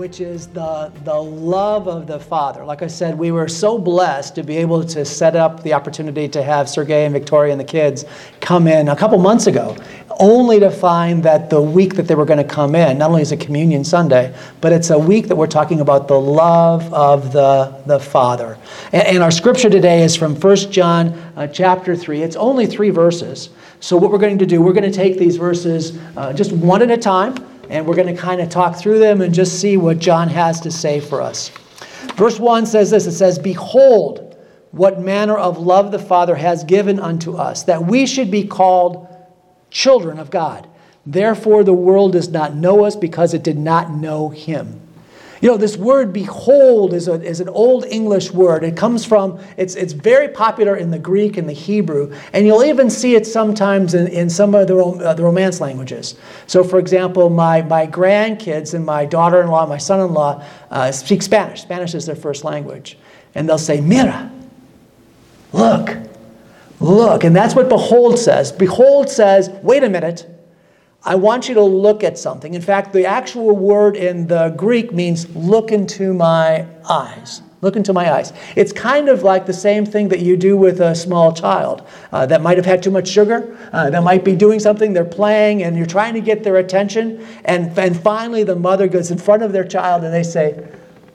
Which is the, the love of the Father. Like I said, we were so blessed to be able to set up the opportunity to have Sergey and Victoria and the kids come in a couple months ago, only to find that the week that they were going to come in, not only is it Communion Sunday, but it's a week that we're talking about the love of the, the Father. And, and our scripture today is from 1 John uh, chapter 3. It's only three verses. So, what we're going to do, we're going to take these verses uh, just one at a time and we're going to kind of talk through them and just see what John has to say for us. Verse 1 says this it says, Behold, what manner of love the Father has given unto us, that we should be called children of God. Therefore, the world does not know us because it did not know him. You know, this word behold is, a, is an old English word. It comes from, it's, it's very popular in the Greek and the Hebrew, and you'll even see it sometimes in, in some of the, uh, the Romance languages. So, for example, my, my grandkids and my daughter in law, my son in law uh, speak Spanish. Spanish is their first language. And they'll say, Mira, look, look. And that's what behold says. Behold says, wait a minute. I want you to look at something. In fact, the actual word in the Greek means look into my eyes. Look into my eyes. It's kind of like the same thing that you do with a small child uh, that might have had too much sugar, uh, that might be doing something, they're playing, and you're trying to get their attention. And, and finally, the mother goes in front of their child and they say,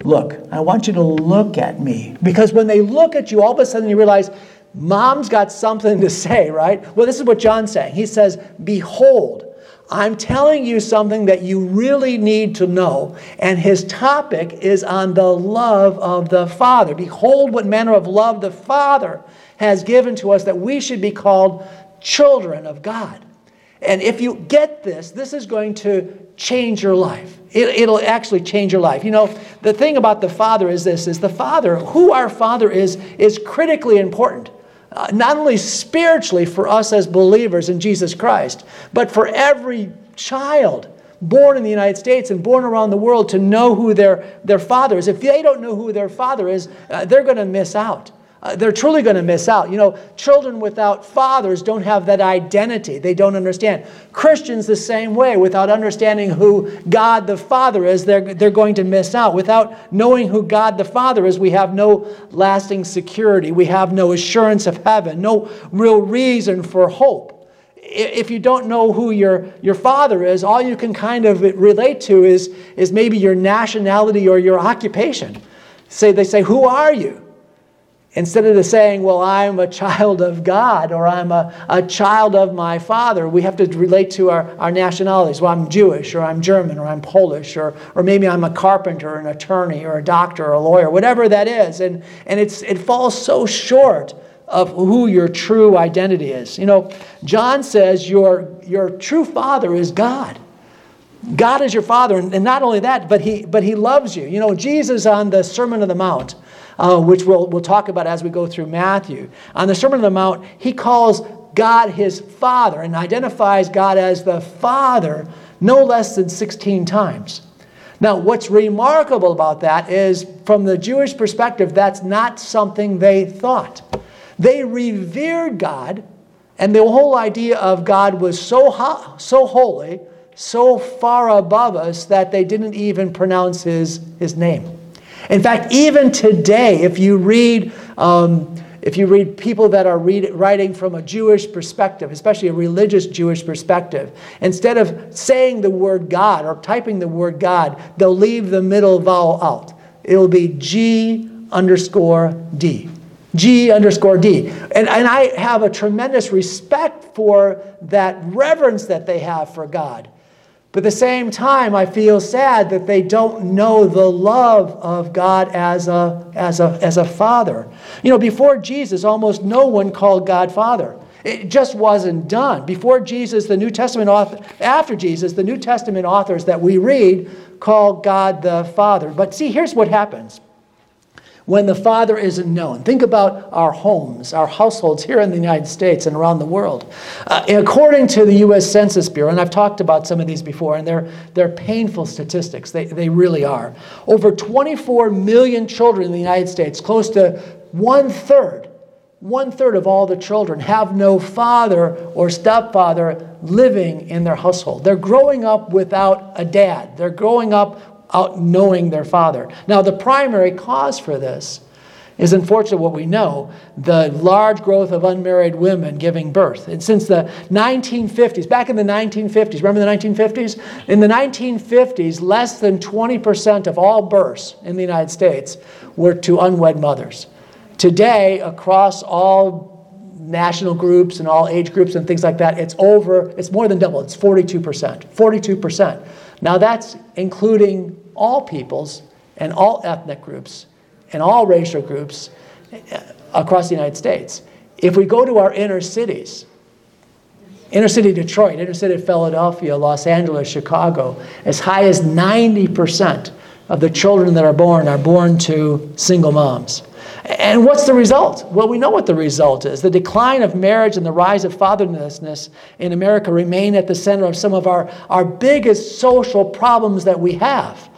Look, I want you to look at me. Because when they look at you, all of a sudden you realize, Mom's got something to say, right? Well, this is what John's saying. He says, Behold, I'm telling you something that you really need to know. And his topic is on the love of the Father. Behold, what manner of love the Father has given to us that we should be called children of God. And if you get this, this is going to change your life. It, will actually change your life. You know, the thing about the Father is this is the Father, who our Father is, is critically important uh, not only spiritually for us as believers in Jesus Christ, but for every child born in the United States and born around the world to know who their, their father is. If they don't know who their father is, uh, they're going to miss out uh, they're truly going to miss out. You know, children without fathers don't have that identity. They don't understand. Christians, the same way, without understanding who God the Father is, they're, they're going to miss out. Without knowing who God the Father is, we have no lasting security. We have no assurance of heaven, no real reason for hope if you don't know who your, your father is, all you can kind of relate to is, is maybe your nationality or your occupation. Say, they say, Who are you? Instead of saying, well, I'm a child of God or I'm a, a child of my father, we have to relate to our, our nationalities. Well, I'm Jewish or I'm German or I'm Polish or, or maybe I'm a carpenter, an attorney or a doctor or a lawyer, whatever that is. And, and it's, it falls so short of who your true identity is. You know, John says your, your true father is God. God is your father. And, and not only that, but he, but he loves you. You know, Jesus on the Sermon on the Mount, uh, which we'll, we'll talk about as we go through Matthew. On the Sermon on the Mount, he calls God his Father and identifies God as the Father no less than 16 times. Now, what's remarkable about that is, from the Jewish perspective, that's not something they thought. They revered God, and the whole idea of God was so, ho- so holy, so far above us, that they didn't even pronounce his, his name. In fact, even today, if you read, um, if you read people that are read, writing from a Jewish perspective, especially a religious Jewish perspective, instead of saying the word God or typing the word God, they'll leave the middle vowel out. It'll be G underscore D. G underscore D. And, and I have a tremendous respect for that reverence that they have for God. But at the same time, I feel sad that they don't know the love of God as a, as a, as a father. You know, before Jesus, almost no one called God Father. It just wasn't done. Before Jesus, the New Testament author, after Jesus, the New Testament authors that we read call God the Father. But see, here's what happens. When the Father isn't known. Think about our homes, our households here in the United States and around the world. Uh, according to the U.S. Census Bureau, and I've talked about some of these before, and they're, they're painful statistics, they, they really are. Over 24 million children in the United States, close to one third, one third of all the children have no father or stepfather living in their household. They're growing up without a dad. They're growing up out knowing their father. Now, the primary cause for this is unfortunately what we know the large growth of unmarried women giving birth. And since the 1950s, back in the 1950s, remember the 1950s? In the 1950s, less than 20% of all births in the United States were to unwed mothers. Today, across all national groups and all age groups and things like that, it's over, it's more than double, it's 42%. 42%. Now, that's including all peoples and all ethnic groups and all racial groups uh, across the United States. If we go to our inner cities, inner city Detroit, inner city Philadelphia, Los Angeles, Chicago, as high as 90% of the children that are born are born to single moms. And what's the result? Well, we know what the result is. The decline of marriage and the rise of fatherlessness in America remain at the center of some of our, our biggest social problems that we have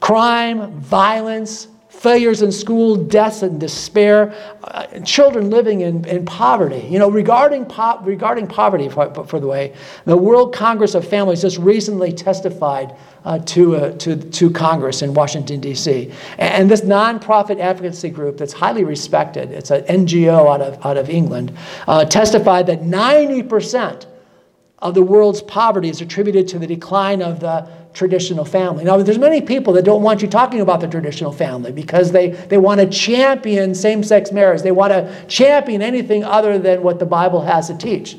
crime, violence, failures in school, deaths and despair, uh, children living in, in poverty. You know, regarding, po- regarding poverty, for, for, the way, the World Congress of Families just recently testified uh, to, uh, to, to Congress in Washington, D.C. And this nonprofit advocacy group that's highly respected, it's an NGO out of, out of England, uh, testified that 90% of the world's poverty is attributed to the decline of the traditional family. Now, there's many people that don't want you talking about the traditional family because they, they want to champion same-sex marriage. They want to champion anything other than what the Bible has to teach.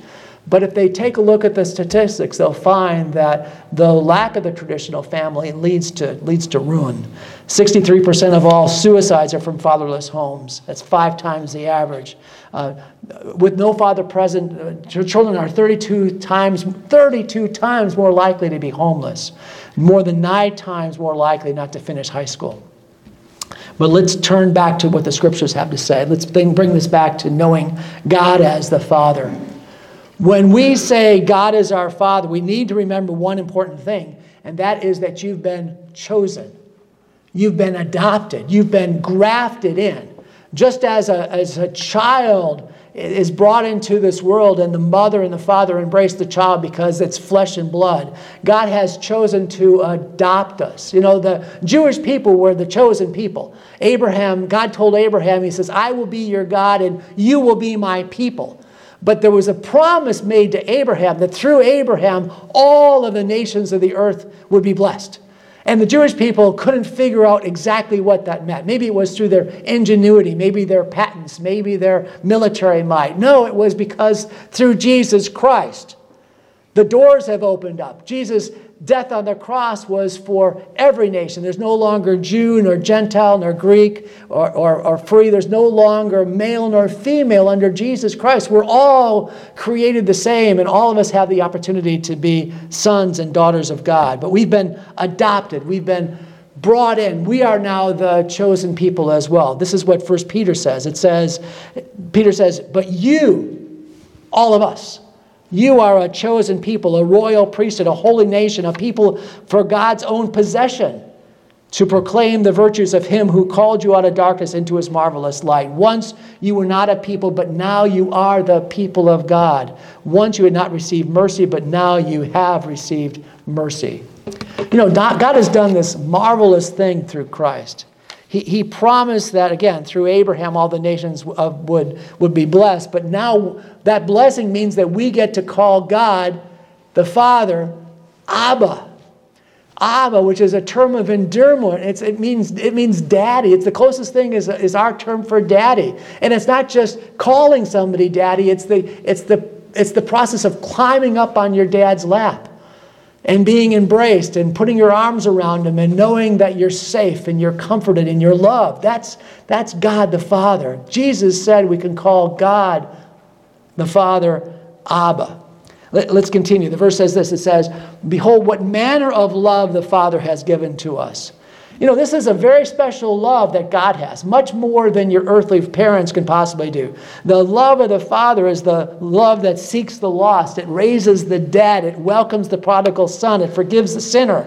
But if they take a look at the statistics, they'll find that the lack of the traditional family leads to, leads to ruin. 63% of all suicides are from fatherless homes. That's five times the average. Uh, with no father present, uh, children are 32 times, 32 times more likely to be homeless, more than nine times more likely not to finish high school. But let's turn back to what the scriptures have to say. Let's bring this back to knowing God as the Father. When we say God is our Father, we need to remember one important thing, and that is that you've been chosen. You've been adopted. You've been grafted in. Just as a, as a child is brought into this world and the mother and the father embrace the child because it's flesh and blood, God has chosen to adopt us. You know, the Jewish people were the chosen people. Abraham, God told Abraham, He says, I will be your God and you will be my people. But there was a promise made to Abraham that through Abraham, all of the nations of the earth would be blessed. And the Jewish people couldn't figure out exactly what that meant. Maybe it was through their ingenuity, maybe their patents, maybe their military might. No, it was because through Jesus Christ, the doors have opened up. Jesus death on the cross was for every nation. There's no longer Jew nor Gentile nor Greek or, or, or, free. There's no longer male nor female under Jesus Christ. We're all created the same, and all of us have the opportunity to be sons and daughters of God. But we've been adopted, we've been brought in. We are now the chosen people as well. This is what First Peter says. It says, Peter says, but you, all of us, you are a chosen people, a royal priesthood, a holy nation, a people for God's own possession to proclaim the virtues of him who called you out of darkness into his marvelous light. Once you were not a people, but now you are the people of God. Once you had not received mercy, but now you have received mercy. You know, God has done this marvelous thing through Christ. He, he promised that, again, through Abraham, all the nations of, would, would be blessed. But now that blessing means that we get to call God, the Father, Abba. Abba, which is a term of endearment. It's, it, means, it means daddy. It's the closest thing is, is our term for daddy. And it's not just calling somebody daddy, it's the, it's, the, it's the process of climbing up on your dad's lap and being embraced and putting your arms around him and knowing that you're safe and you're comforted and you're loved. That's, that's God the Father. Jesus said we can call God the Father Abba. Let, us continue. The verse says this it says, Behold, what manner of love the Father has given to us. You know, this is a very special love that God has, much more than your earthly parents can possibly do. The love of the Father is the love that seeks the lost, it raises the dead, it welcomes the prodigal son, it forgives the sinner.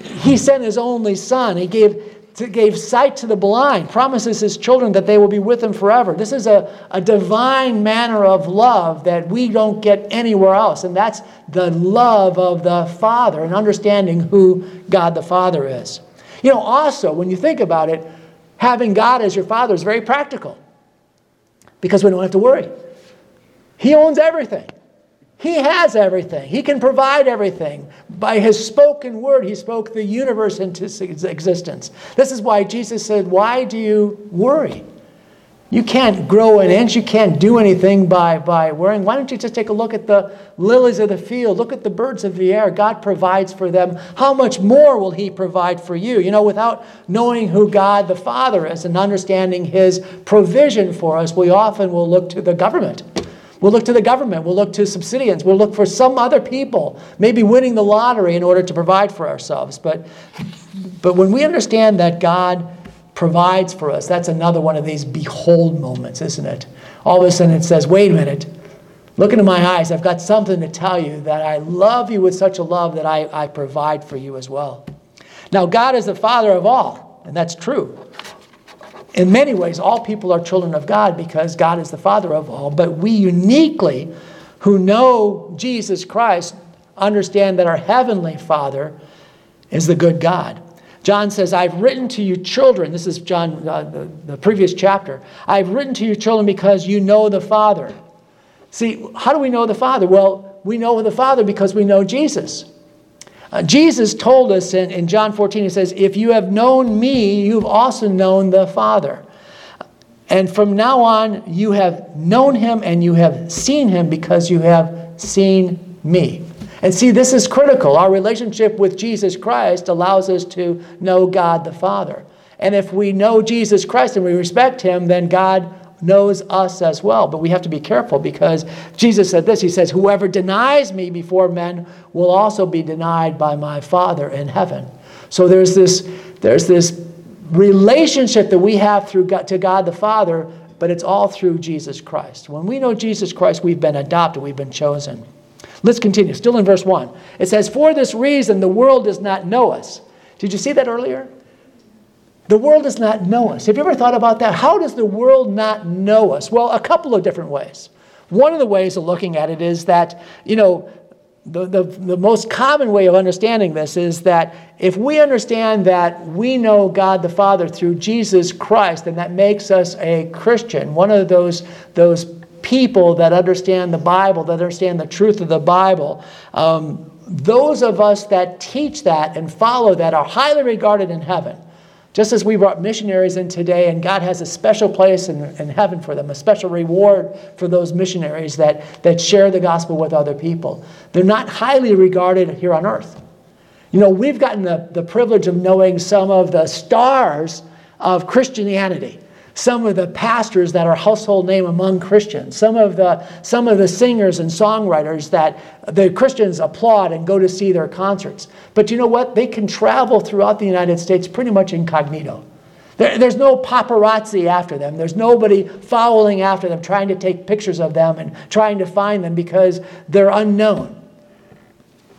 He sent his only son. He gave gave sight to the blind, promises his children that they will be with him forever. This is a, a divine manner of love that we don't get anywhere else. And that's the love of the Father and understanding who God the Father is. You know, also, when you think about it, having God as your Father is very practical because we don't have to worry. He owns everything. He has everything. He can provide everything. By his spoken word, he spoke the universe into existence. This is why Jesus said, Why do you worry? You can't grow an inch. You can't do anything by, by worrying. Why don't you just take a look at the lilies of the field? Look at the birds of the air. God provides for them. How much more will He provide for you? You know, without knowing who God the Father is and understanding His provision for us, we often will look to the government We'll look to the government. We'll look to subsidians. We'll look for some other people, maybe winning the lottery in order to provide for ourselves. But, but when we understand that God provides for us, that's another one of these behold moments, isn't it? All of a sudden it says, wait a minute. Look into my eyes. I've got something to tell you that I love you with such a love that I, I provide for you as well. Now, God is the Father of all, and that's true in many ways, all people are children of God because God is the Father of all. But we uniquely, who know Jesus Christ, understand that our Heavenly Father is the good God. John says, I've written to you, children. This is John, uh, the, the previous chapter. I've written to you, children, because you know the Father. See, how do we know the Father? Well, we know the Father because we know Jesus. Uh, Jesus told us in, in John 14, he says, If you have known me, you've also known the Father. And from now on, you have known him and you have seen him because you have seen me. And see, this is critical. Our relationship with Jesus Christ allows us to know God the Father. And if we know Jesus Christ and we respect him, then God knows us as well. But we have to be careful because Jesus said this He says, Whoever denies me before men will also be denied by my Father in heaven. So there's this, there's this relationship that we have through God, to God the Father, but it's all through Jesus Christ. When we know Jesus Christ, we've been adopted, we've been chosen. Let's continue. Still in verse 1. It says, For this reason the world does not know us. Did you see that earlier? The world does not know us. Have you ever thought about that? How does the world not know us? Well, a couple of different ways. One of the ways of looking at it is that, you know, the, the, the most common way of understanding this is that if we understand that we know God the Father through Jesus Christ, then that makes us a Christian. One of those, those people that understand the Bible, that understand the truth of the Bible, um, those of us that teach that and follow that are highly regarded in heaven. Just as we brought missionaries in today, and God has a special place in, in heaven for them, a special reward for those missionaries that, that share the gospel with other people. They're not highly regarded here on earth. You know, we've gotten the, the privilege of knowing some of the stars of Christianity some of the pastors that are household name among Christians, some of the, some of the singers and songwriters that the Christians applaud and go to see their concerts. But you know what? They can travel throughout the United States pretty much incognito. There, there's no paparazzi after them. There's nobody following after them, trying to take pictures of them and trying to find them because they're unknown.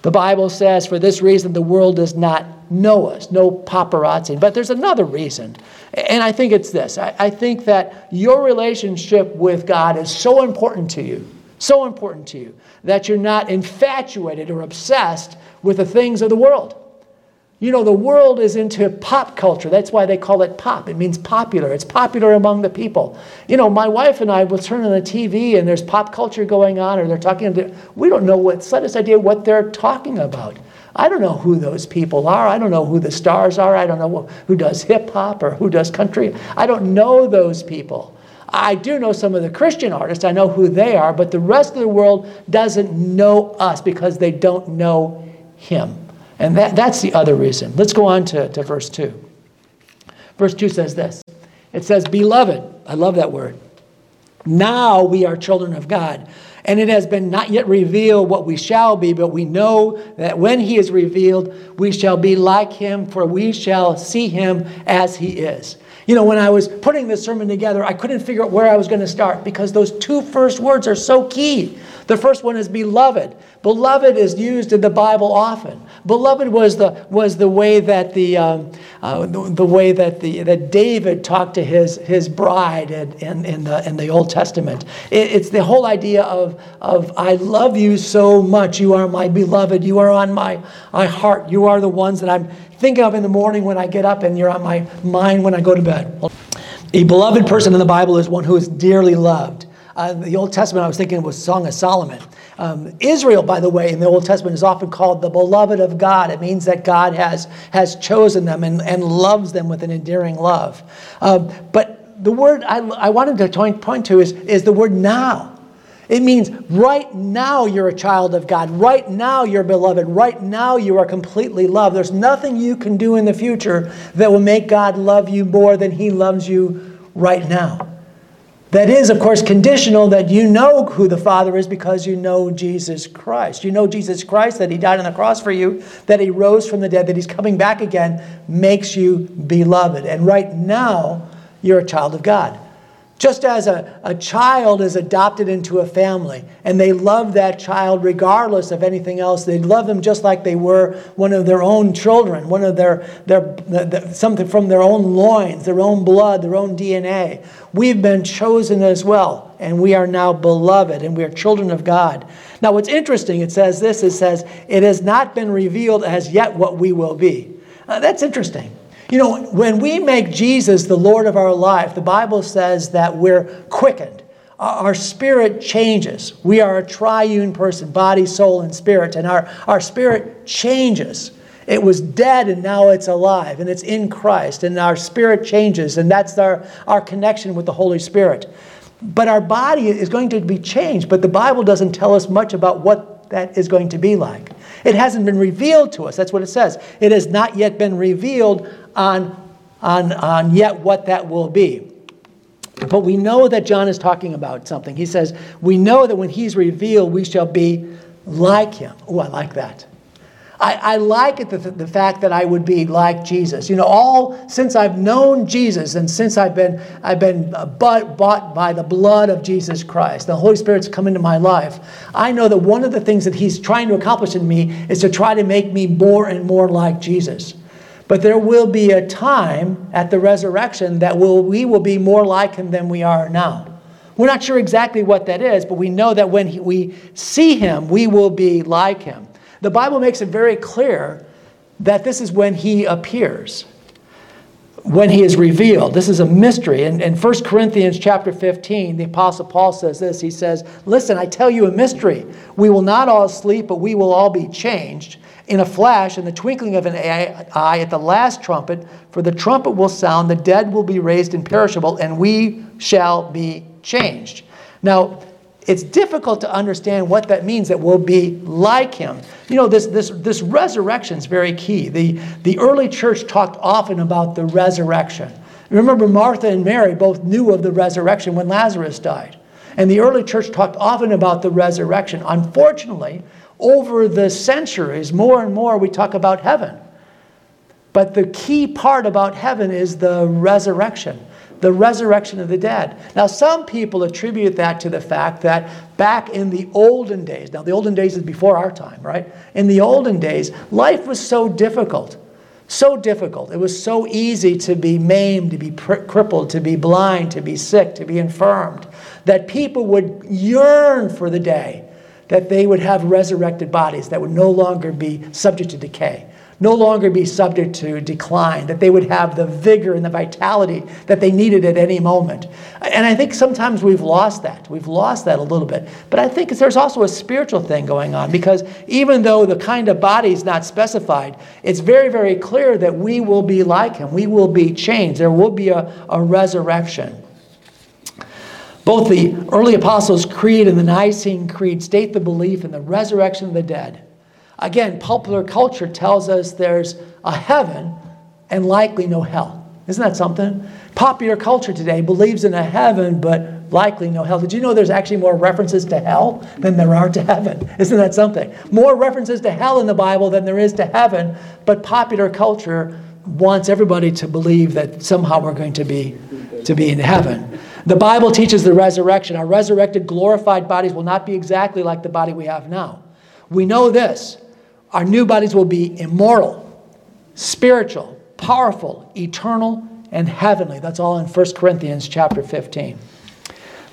The Bible says, for this reason, the world does not know us, no paparazzi. But there's another reason, and I think it's this I, I think that your relationship with God is so important to you, so important to you, that you're not infatuated or obsessed with the things of the world. You know, the world is into pop culture. That's why they call it pop. It means popular. It's popular among the people. You know, my wife and I will turn on the TV and there's pop culture going on, or they're talking. We don't know what, slightest idea what they're talking about. I don't know who those people are. I don't know who the stars are. I don't know who does hip hop or who does country. I don't know those people. I do know some of the Christian artists. I know who they are, but the rest of the world doesn't know us because they don't know Him. And that, that's the other reason. Let's go on to, to verse 2. Verse 2 says this it says, Beloved, I love that word. Now we are children of God. And it has been not yet revealed what we shall be, but we know that when he is revealed, we shall be like him, for we shall see him as he is. You know, when I was putting this sermon together, I couldn't figure out where I was going to start because those two first words are so key. The first one is beloved. Beloved is used in the Bible often. Beloved was the, was the way that the, um, uh, the, the, way that the that David talked to his, his bride in, in, in the, in the Old Testament. It, it's the whole idea of, of I love you so much. You are my beloved. You are on my, my heart. You are the ones that I'm thinking of in the morning when I get up, and you're on my mind when I go to bed. A beloved person in the Bible is one who is dearly loved. Uh, the Old Testament, I was thinking, was Song of Solomon. Um, Israel, by the way, in the Old Testament is often called the beloved of God. It means that God has, has chosen them and, and loves them with an endearing love. Uh, but the word I, I wanted to point to is, is the word now. It means right now you're a child of God. Right now you're beloved. Right now you are completely loved. There's nothing you can do in the future that will make God love you more than He loves you right now. That is, of course, conditional that you know who the Father is because you know Jesus Christ. You know Jesus Christ, that He died on the cross for you, that He rose from the dead, that He's coming back again, makes you beloved. And right now, you're a child of God. Just as a, a child is adopted into a family and they love that child regardless of anything else, they love them just like they were one of their own children, one of their, their, the, something from their own loins, their own blood, their own DNA. We've been chosen as well, and we are now beloved, and we are children of God. Now, what's interesting, it says this it says, It has not been revealed as yet what we will be. Uh, that's interesting. You know, when we make Jesus the Lord of our life, the Bible says that we're quickened. Our spirit changes. We are a triune person, body, soul, and spirit, and our, our spirit changes. It was dead and now it's alive, and it's in Christ, and our spirit changes, and that's our, our connection with the Holy Spirit. But our body is going to be changed, but the Bible doesn't tell us much about what that is going to be like. It hasn't been revealed to us. That's what it says. It has not yet been revealed on, on, on yet what that will be. But we know that John is talking about something. He says, We know that when he's revealed, we shall be like him. Oh, I like that. I, I like it, the, the fact that I would be like Jesus. You know, all since I've known Jesus and since I've been, I've been uh, bought, bought by the blood of Jesus Christ, the Holy Spirit's come into my life, I know that one of the things that He's trying to accomplish in me is to try to make me more and more like Jesus. But there will be a time at the resurrection that will, we will be more like him than we are now. We're not sure exactly what that is, but we know that when he, we see him, we will be like him. The Bible makes it very clear that this is when he appears, when he is revealed. This is a mystery. In, in 1 Corinthians chapter 15, the Apostle Paul says this. He says, Listen, I tell you a mystery. We will not all sleep, but we will all be changed in a flash, in the twinkling of an eye, at the last trumpet, for the trumpet will sound, the dead will be raised imperishable, and we shall be changed. Now, it's difficult to understand what that means that we'll be like him. You know, this, this, this resurrection is very key. The, the early church talked often about the resurrection. Remember, Martha and Mary both knew of the resurrection when Lazarus died. And the early church talked often about the resurrection. Unfortunately, over the centuries, more and more we talk about heaven. But the key part about heaven is the resurrection, the resurrection of the dead. Now, some people attribute that to the fact that back in the olden days, now the olden days is before our time, right? In the olden days, life was so difficult, so difficult. It was so easy to be maimed, to be crippled, to be blind, to be sick, to be infirmed, that people would yearn for the day that they would have resurrected bodies that would no longer be subject to decay, no longer be subject to decline, that they would have the vigor and the vitality that they needed at any moment. And I think sometimes we've lost that. We've lost that a little bit. But I think there's also a spiritual thing going on because even though the kind of body is not specified, it's very, very clear that we will be like him. We will be changed. There will be a, a resurrection. Both the early Apostles' Creed and the Nicene Creed state the belief in the resurrection of the dead. Again, popular culture tells us there's a heaven and likely no hell. Isn't that something? Popular culture today believes in a heaven, but likely no hell. Did you know there's actually more references to hell than there are to heaven? Isn't that something? More references to hell in the Bible than there is to heaven, but popular culture wants everybody to believe that somehow we're going to be to be in heaven. The Bible teaches the resurrection. Our resurrected glorified bodies will not be exactly like the body we have now. We know this. Our new bodies will be immortal, spiritual, powerful, eternal, and heavenly. That's all in 1 Corinthians chapter 15.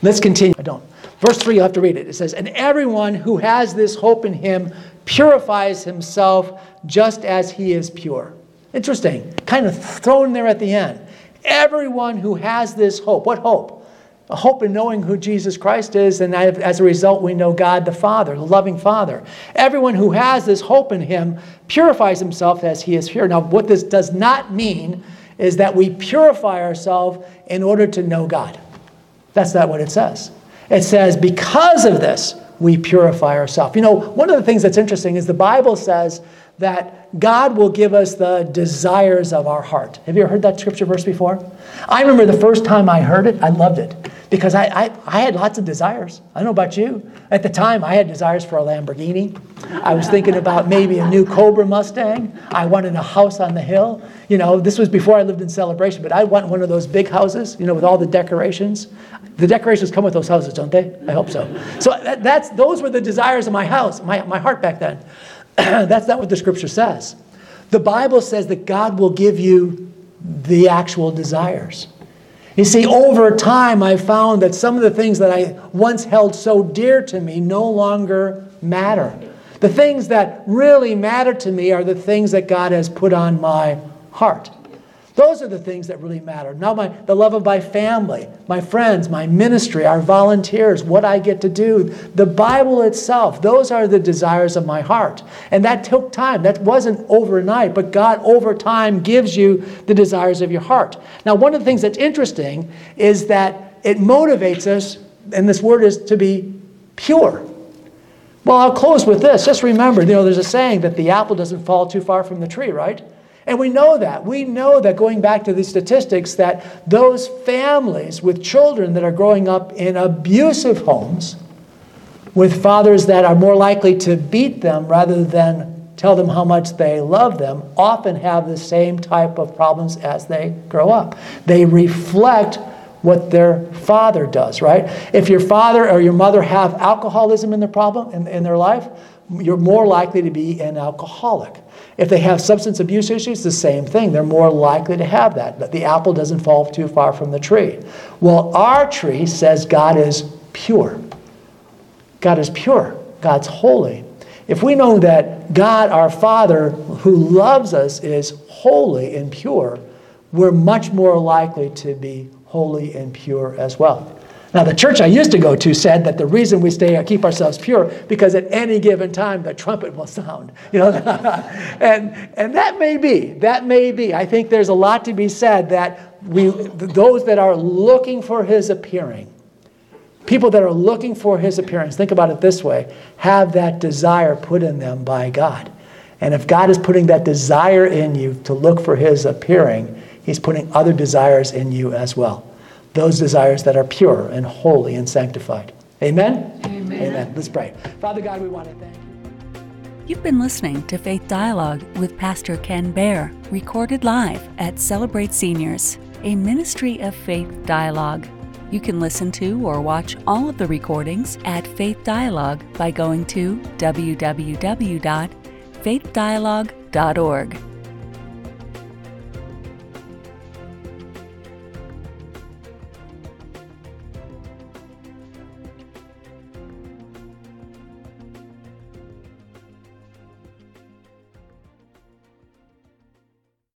Let's continue. I don't. Verse 3, you have to read it. It says, And everyone who has this hope in him purifies himself just as he is pure. Interesting. Kind of thrown there at the end. Everyone who has this hope. What hope? Hope in knowing who Jesus Christ is, and as a result, we know God the Father, the loving Father. Everyone who has this hope in him purifies himself as he is pure. Now, what this does not mean is that we purify ourselves in order to know God. That's not what it says. It says, because of this, we purify ourselves. You know, one of the things that's interesting is the Bible says that God will give us the desires of our heart. Have you ever heard that scripture verse before? I remember the first time I heard it, I loved it because I, I, I, had lots of desires. I don't know about you. At the time, I had desires for a Lamborghini. I was thinking about maybe a new Cobra Mustang. I wanted a house on the hill. You know, this was before I lived in Celebration, but I want one of those big houses, you know, with all the decorations. The decorations come with those houses, don't they? I hope so. So that, that's, those were the desires of my house, my, my heart back then. that's not what the scripture says. The Bible says that God will give you the actual desires. You see, over time, I found that some of the things that I once held so dear to me no longer matter. The things that really matter to me are the things that God has put on my heart. Those are the things that really matter. Now, my, the love of my family, my friends, my ministry, our volunteers, what I get to do, the Bible itself, those are the desires of my heart. And that took time. That wasn't overnight, but God over time gives you the desires of your heart. Now, one of the things that's interesting is that it motivates us, and this word is to be pure. Well, I'll close with this. Just remember, you know, there's a saying that the apple doesn't fall too far from the tree, right? And we know that. We know that going back to the statistics, that those families with children that are growing up in abusive homes, with fathers that are more likely to beat them rather than tell them how much they love them, often have the same type of problems as they grow up. They reflect what their father does, right? If your father or your mother have alcoholism in their problem in, in their life, you're more likely to be an alcoholic. If they have substance abuse issues, the same thing. They're more likely to have that. But the apple doesn't fall too far from the tree. Well, our tree says God is pure. God is pure. God's holy. If we know that God, our Father, who loves us, is holy and pure, we're much more likely to be holy and pure as well. Now, the church I used to go to said that the reason we stay keep ourselves pure because at any given time the trumpet will sound. You know, and and that may be that may be. I think there's a lot to be said that we those that are looking for His appearing, people that are looking for His appearance. Think about it this way: have that desire put in them by God, and if God is putting that desire in you to look for His appearing, He's putting other desires in you as well those desires that are pure and holy and sanctified. Amen? Amen. Amen. Let's pray. Father God, we want to thank you. You've been listening to Faith Dialogue with Pastor Ken Baer, recorded live at Celebrate Seniors, a ministry of faith dialogue. You can listen to or watch all of the recordings at Faith Dialogue by going to www.faithdialogue.org.